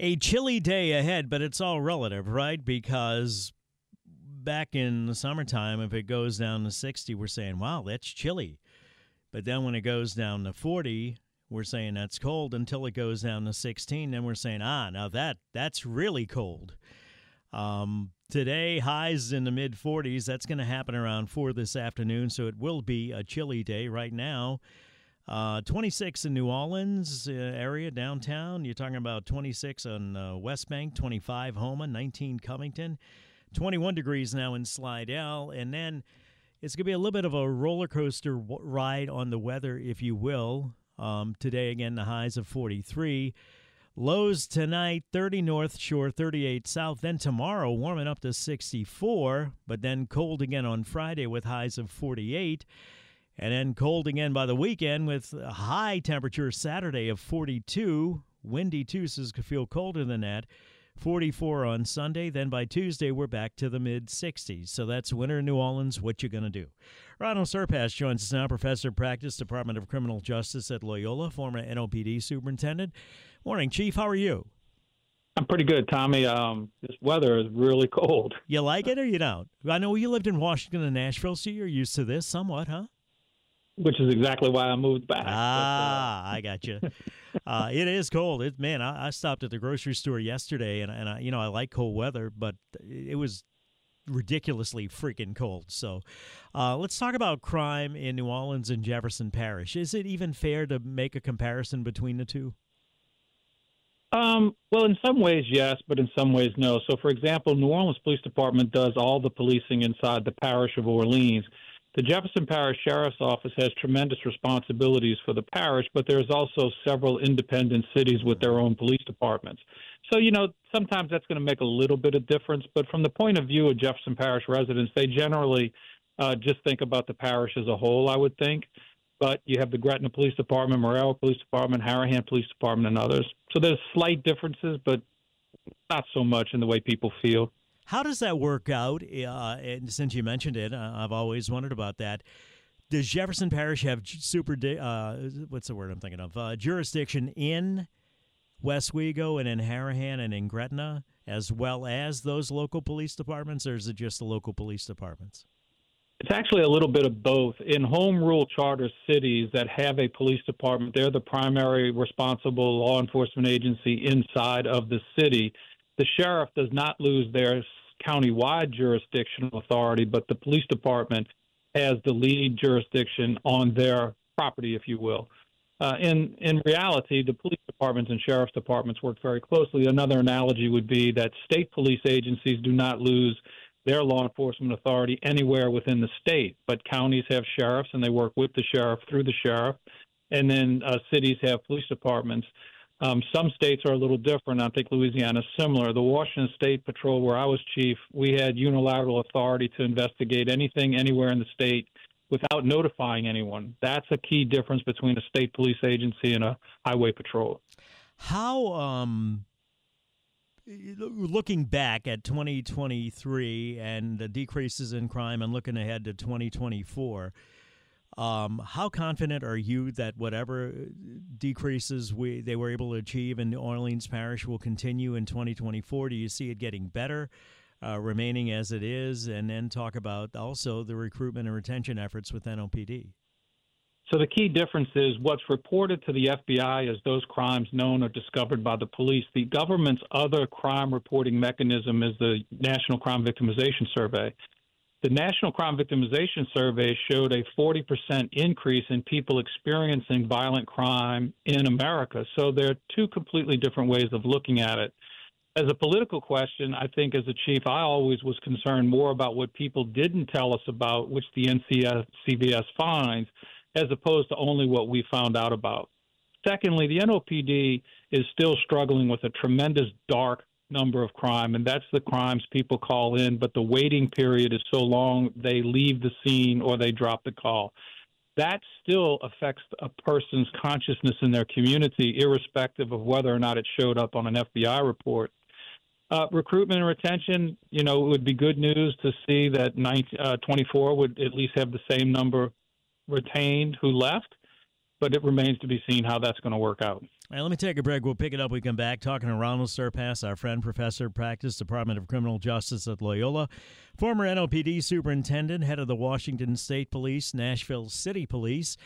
A chilly day ahead, but it's all relative, right? Because back in the summertime, if it goes down to 60, we're saying, wow, that's chilly. But then when it goes down to 40, we're saying that's cold until it goes down to 16. Then we're saying, ah, now that that's really cold. Um, today, highs in the mid 40s. That's going to happen around 4 this afternoon, so it will be a chilly day right now. Uh, 26 in New Orleans uh, area downtown. You're talking about 26 on uh, West Bank, 25 Houma, 19 Covington, 21 degrees now in Slidell, and then it's going to be a little bit of a roller coaster w- ride on the weather, if you will. Um, today, again, the highs of 43. Lows tonight, 30 North Shore, 38 South. Then tomorrow, warming up to 64, but then cold again on Friday with highs of 48. And then cold again by the weekend with a high temperature Saturday of 42. Windy too, so it could feel colder than that. 44 on Sunday. Then by Tuesday, we're back to the mid 60s. So that's winter in New Orleans. What you gonna do? Ronal Serpas joins us now, professor of practice, Department of Criminal Justice at Loyola, former NOPD superintendent. Morning, Chief. How are you? I'm pretty good, Tommy. Um, this weather is really cold. You like it or you don't? I know you lived in Washington and Nashville, so you're used to this somewhat, huh? Which is exactly why I moved back. Ah, I got you. uh, it is cold. It man, I, I, stopped at the grocery store yesterday, and and I, you know I like cold weather, but it was ridiculously freaking cold. So, uh, let's talk about crime in New Orleans and Jefferson Parish. Is it even fair to make a comparison between the two? Um, well, in some ways, yes, but in some ways, no. So, for example, New Orleans Police Department does all the policing inside the parish of Orleans. The Jefferson Parish Sheriff's Office has tremendous responsibilities for the parish, but there's also several independent cities with their own police departments. So, you know, sometimes that's going to make a little bit of difference, but from the point of view of Jefferson Parish residents, they generally uh, just think about the parish as a whole, I would think. But you have the Gretna Police Department, Morel Police Department, Harahan Police Department, and others. So there's slight differences, but not so much in the way people feel. How does that work out? Uh, and since you mentioned it, uh, I've always wondered about that. Does Jefferson Parish have super? Uh, what's the word I'm thinking of? Uh, jurisdiction in Westwego and in Harahan and in Gretna, as well as those local police departments, or is it just the local police departments? It's actually a little bit of both. In home rule charter cities that have a police department, they're the primary responsible law enforcement agency inside of the city. The sheriff does not lose their county-wide jurisdictional authority, but the police department has the lead jurisdiction on their property, if you will. Uh, in in reality, the police departments and sheriff's departments work very closely. Another analogy would be that state police agencies do not lose their law enforcement authority anywhere within the state, but counties have sheriffs and they work with the sheriff through the sheriff, and then uh, cities have police departments. Um, some states are a little different. I think Louisiana is similar. The Washington State Patrol, where I was chief, we had unilateral authority to investigate anything anywhere in the state without notifying anyone. That's a key difference between a state police agency and a highway patrol. How, um, looking back at 2023 and the decreases in crime and looking ahead to 2024, um, how confident are you that whatever decreases we they were able to achieve in New Orleans Parish will continue in 2024? Do you see it getting better, uh, remaining as it is, and then talk about also the recruitment and retention efforts with NOPD? So the key difference is what's reported to the FBI as those crimes known or discovered by the police. The government's other crime reporting mechanism is the National Crime Victimization Survey. The National Crime Victimization Survey showed a 40% increase in people experiencing violent crime in America. So there are two completely different ways of looking at it. As a political question, I think as a chief, I always was concerned more about what people didn't tell us about, which the NCS CVS finds as opposed to only what we found out about. Secondly, the NOPD is still struggling with a tremendous dark number of crime, and that's the crimes people call in, but the waiting period is so long they leave the scene or they drop the call. That still affects a person's consciousness in their community, irrespective of whether or not it showed up on an FBI report. Uh, recruitment and retention, you know, it would be good news to see that 19, uh, 24 would at least have the same number retained who left, but it remains to be seen how that's going to work out. All right, let me take a break. We'll pick it up. We come back talking to Ronal Serpas, our friend, professor practice, Department of Criminal Justice at Loyola, former NOPD superintendent, head of the Washington State Police, Nashville City Police.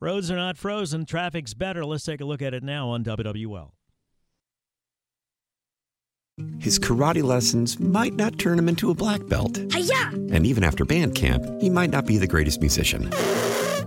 Roads are not frozen, traffic's better. Let's take a look at it now on WWL. His karate lessons might not turn him into a black belt. Hi-ya! And even after band camp, he might not be the greatest musician.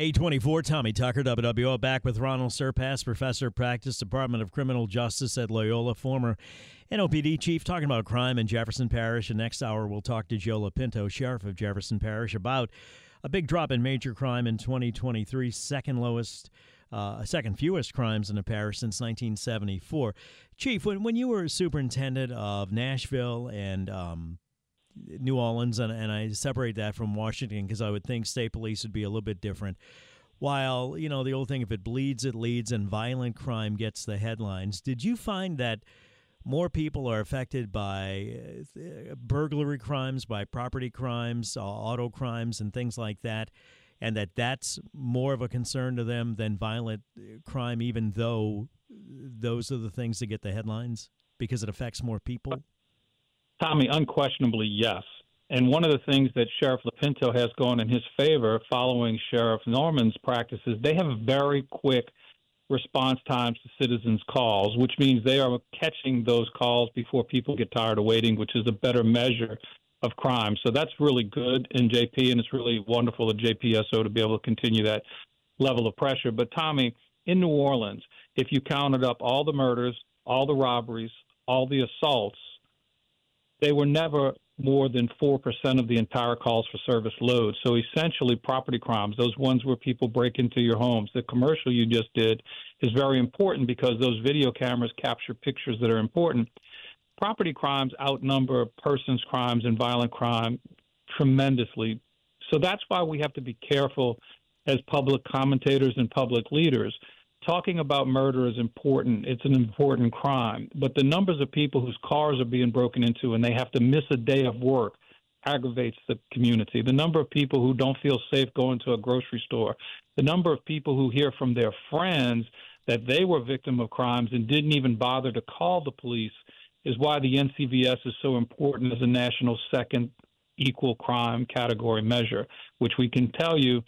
A24, Tommy Tucker, WWO, back with Ronal Serpas, professor of practice, Department of Criminal Justice at Loyola, former NOPD chief, talking about crime in Jefferson Parish. And next hour, we'll talk to Joe Lopinto, sheriff of Jefferson Parish, about a big drop in major crime in 2023, second lowest. Uh, second fewest crimes in the parish since 1974. Chief, when, when you were superintendent of Nashville and um, New Orleans, and, and I separate that from Washington because I would think state police would be a little bit different. While, you know, the old thing, if it bleeds, it leads, and violent crime gets the headlines, did you find that more people are affected by uh, burglary crimes, by property crimes, auto crimes, and things like that? And that that's more of a concern to them than violent uh, crime, even though those are the things that get the headlines because it affects more people? Tommy, unquestionably, yes. And one of the things that Sheriff Lopinto has going in his favor following Sheriff Normand's practices, they have very quick response times to citizens' calls, which means they are catching those calls before people get tired of waiting, which is a better measure of crime. So that's really good in JP, and it's really wonderful at JPSO to be able to continue that level of pressure. But Tommy, in New Orleans, if you counted up all the murders, all the robberies, all the assaults, they were never more than 4% of the entire calls for service load. So essentially, property crimes, those ones where people break into your homes, the commercial you just did is very important because those video cameras capture pictures that are important. Property crimes outnumber persons crimes and violent crime tremendously. So that's why we have to be careful as public commentators and public leaders talking about murder is important. It's an important crime. But the numbers of people whose cars are being broken into and they have to miss a day of work aggravates the community. The number of people who don't feel safe going to a grocery store, the number of people who hear from their friends that they were victim of crimes and didn't even bother to call the police is why the NCVS is so important as a national second equal crime category measure, which we can tell you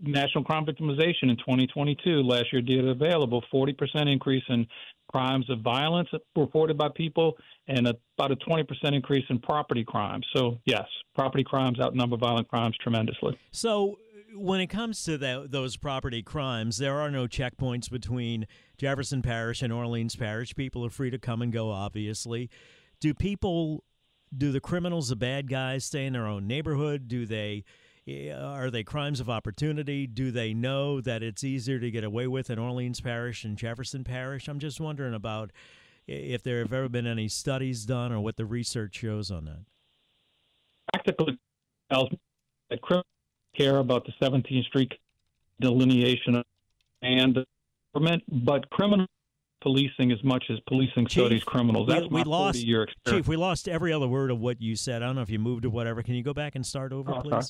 national crime victimization in 2022 last year did available 40% increase in crimes of violence reported by people and about a 20% increase in property crimes. So, yes, property crimes outnumber violent crimes tremendously. So, when it comes to the, those property crimes, there are no checkpoints between Jefferson Parish and Orleans Parish. People are free to come and go, obviously. Do people, do the criminals, the bad guys, stay in their own neighborhood? Do they are they crimes of opportunity? Do they know that it's easier to get away with in Orleans Parish and Jefferson Parish? I'm just wondering about if there have ever been any studies done or what the research shows on that. Practically tells me that criminals care about the 17th Street delineation and government, but criminal policing as much as policing Chief, studies criminals. That's we, we lost. Chief, we lost every other word of what you said. I don't know if you moved or whatever. Can you go back and start over, oh, please? Sorry.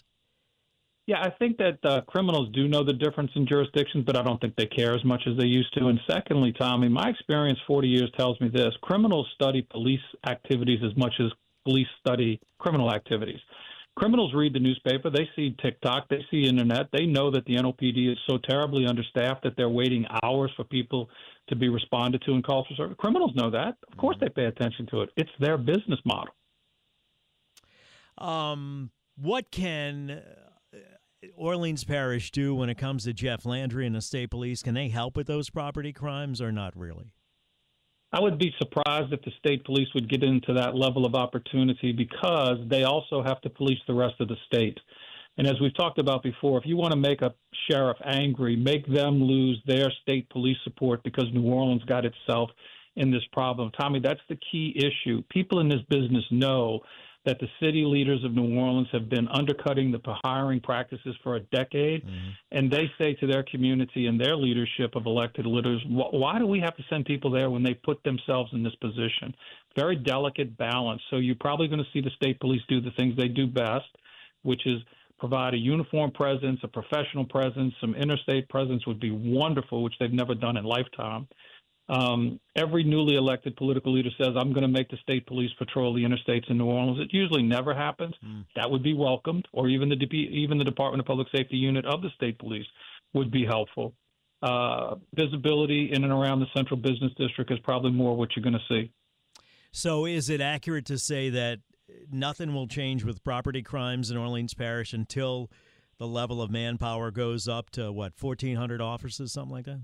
Yeah, I think that uh, criminals do know the difference in jurisdictions, but I don't think they care as much as they used to. And secondly, Tommy, my experience 40 years tells me this criminals study police activities as much as police study criminal activities. Criminals read the newspaper, they see TikTok, they see internet, they know that the NOPD is so terribly understaffed that they're waiting hours for people to be responded to and called for service. Criminals know that. Of course, they pay attention to it. It's their business model. Um, what can Orleans Parish do when it comes to Jeff Landry and the state police? Can they help with those property crimes or not really? I would be surprised if the state police would get into that level of opportunity because they also have to police the rest of the state. And as we've talked about before, if you want to make a sheriff angry, make them lose their state police support because New Orleans got itself in this problem. Tommy, that's the key issue. People in this business know that the city leaders of New Orleans have been undercutting the hiring practices for a decade. Mm-hmm. And they say to their community and their leadership of elected leaders, why do we have to send people there when they put themselves in this position? Very delicate balance. So you're probably going to see the state police do the things they do best, which is provide a uniform presence, a professional presence, some interstate presence would be wonderful, which they've never done in lifetime. Um, every newly elected political leader says, I'm going to make the state police patrol the interstates in New Orleans. It usually never happens. Mm. That would be welcomed, or even the even the Department of Public Safety unit of the state police would be helpful. Uh, visibility in and around the central business district is probably more what you're going to see. So, is it accurate to say that nothing will change with property crimes in Orleans Parish until the level of manpower goes up to what 1,400 officers, something like that?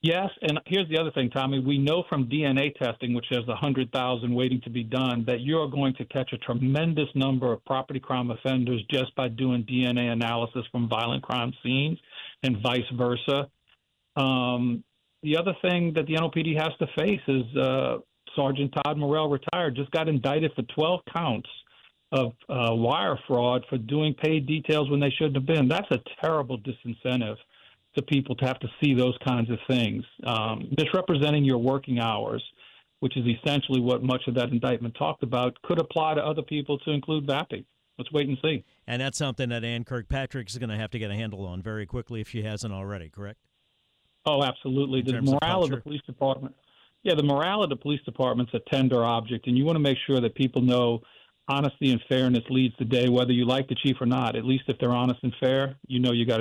Yes, and here's the other thing, Tommy. We know from DNA testing, which has 100,000 waiting to be done, that you're going to catch a tremendous number of property crime offenders just by doing DNA analysis from violent crime scenes and vice versa. Um, the other thing that the NOPD has to face is uh, Sergeant Todd Morrell, retired, just got indicted for 12 counts of uh, wire fraud for doing paid details when they shouldn't have been. That's a terrible disincentive to people to have to see those kinds of things. Um, misrepresenting your working hours, which is essentially what much of that indictment talked about, could apply to other people to include VAPI. Let's wait and see. And that's something that Anne Kirkpatrick is going to have to get a handle on very quickly if she hasn't already, correct? Oh, absolutely. the morale of, of the police department. Yeah, the morale of the police department's a tender object, and you want to make sure that people know honesty and fairness leads the day, whether you like the chief or not. At least if they're honest and fair, you know you got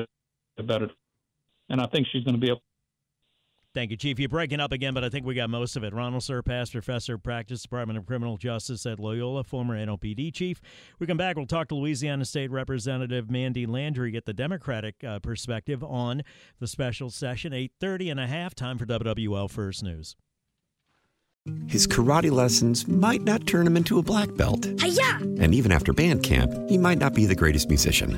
a better and I think she's going to be able. Thank you, Chief. You're breaking up again, but I think we got most of it. Ronal Serpas, Professor of Practice, Department of Criminal Justice at Loyola, former NOPD chief. We come back, we'll talk to Louisiana State Representative Mandie Landry, get the Democratic uh, perspective on the special session. 8.30 and a half, time for WWL First News. His karate lessons might not turn him into a black belt. Hi-ya! And even after band camp, he might not be the greatest musician.